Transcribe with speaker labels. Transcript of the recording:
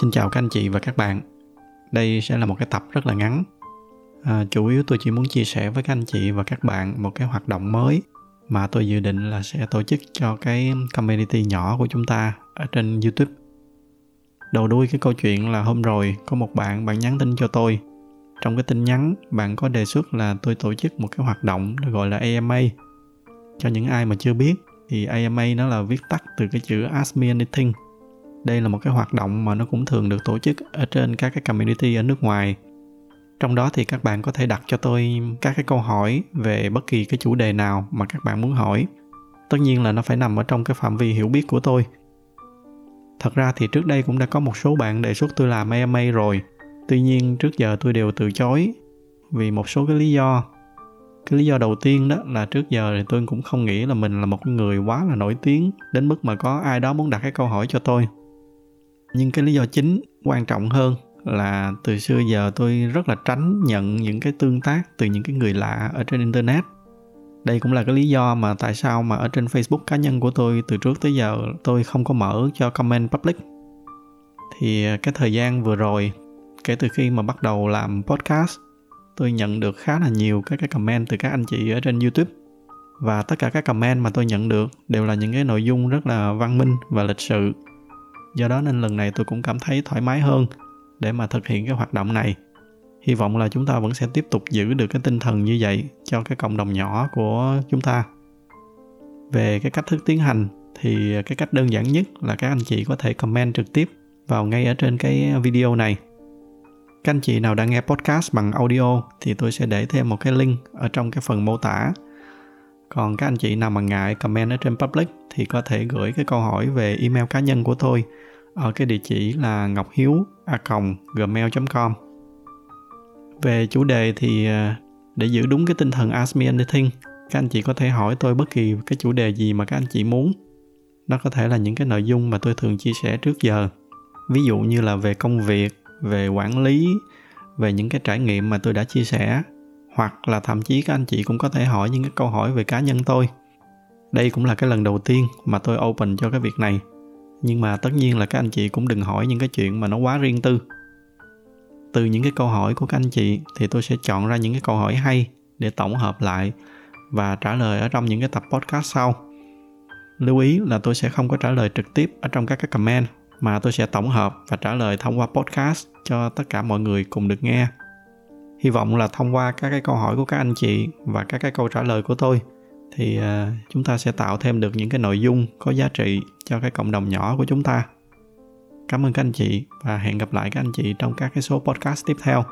Speaker 1: Xin chào các anh chị và các bạn. Đây sẽ là một cái tập rất là ngắn. À, chủ yếu tôi chỉ muốn chia sẻ với các anh chị và các bạn một cái hoạt động mới mà tôi dự định là sẽ tổ chức cho cái community nhỏ của chúng ta ở trên YouTube. Đầu đuôi cái câu chuyện là hôm rồi có một bạn bạn nhắn tin cho tôi. Trong cái tin nhắn bạn có đề xuất là tôi tổ chức một cái hoạt động gọi là AMA. Cho những ai mà chưa biết thì AMA nó là viết tắt từ cái chữ Ask Me Anything đây là một cái hoạt động mà nó cũng thường được tổ chức ở trên các cái community ở nước ngoài. Trong đó thì các bạn có thể đặt cho tôi các cái câu hỏi về bất kỳ cái chủ đề nào mà các bạn muốn hỏi. Tất nhiên là nó phải nằm ở trong cái phạm vi hiểu biết của tôi. Thật ra thì trước đây cũng đã có một số bạn đề xuất tôi làm AMA rồi. Tuy nhiên trước giờ tôi đều từ chối vì một số cái lý do. Cái lý do đầu tiên đó là trước giờ thì tôi cũng không nghĩ là mình là một người quá là nổi tiếng đến mức mà có ai đó muốn đặt cái câu hỏi cho tôi nhưng cái lý do chính quan trọng hơn là từ xưa giờ tôi rất là tránh nhận những cái tương tác từ những cái người lạ ở trên internet. Đây cũng là cái lý do mà tại sao mà ở trên facebook cá nhân của tôi từ trước tới giờ tôi không có mở cho comment public. Thì à, cái thời gian vừa rồi, kể từ khi mà bắt đầu làm podcast, tôi nhận được khá là nhiều các cái comment từ các anh chị ở trên youtube. Và tất cả các comment mà tôi nhận được đều là những cái nội dung rất là văn minh và lịch sự do đó nên lần này tôi cũng cảm thấy thoải mái hơn để mà thực hiện cái hoạt động này. Hy vọng là chúng ta vẫn sẽ tiếp tục giữ được cái tinh thần như vậy cho cái cộng đồng nhỏ của chúng ta. Về cái cách thức tiến hành thì cái cách đơn giản nhất là các anh chị có thể comment trực tiếp vào ngay ở trên cái video này. Các anh chị nào đang nghe podcast bằng audio thì tôi sẽ để thêm một cái link ở trong cái phần mô tả còn các anh chị nào mà ngại comment ở trên public thì có thể gửi cái câu hỏi về email cá nhân của tôi ở cái địa chỉ là ngọc hiếu a gmail.com về chủ đề thì à, để giữ đúng cái tinh thần ask me anything, các anh chị có thể hỏi tôi bất kỳ cái chủ đề gì mà các anh chị muốn. Nó có thể là những cái nội dung mà tôi thường chia sẻ trước giờ. Ví dụ như là về công việc, về quản lý, về những cái trải nghiệm mà tôi đã chia sẻ hoặc là thậm chí các anh chị cũng có thể hỏi những cái câu hỏi về cá nhân tôi. Đây cũng là cái lần đầu tiên mà tôi open cho cái việc này. Nhưng mà tất nhiên là các anh chị cũng đừng hỏi những cái chuyện mà nó quá riêng tư. Từ những cái câu hỏi của các anh chị thì tôi sẽ chọn ra những cái câu hỏi hay để tổng hợp lại và trả lời ở trong những cái tập podcast sau. Lưu ý là tôi sẽ không có trả lời trực tiếp ở trong các cái comment, mà tôi sẽ tổng hợp và trả lời thông qua podcast cho tất cả mọi người cùng được nghe hy vọng là thông qua các cái câu hỏi của các anh chị và các cái câu trả lời của tôi thì uh, chúng ta sẽ tạo thêm được những cái nội dung có giá trị cho cái cộng đồng nhỏ của chúng ta. Cảm ơn các anh chị và hẹn gặp lại các anh chị trong các cái số podcast tiếp theo.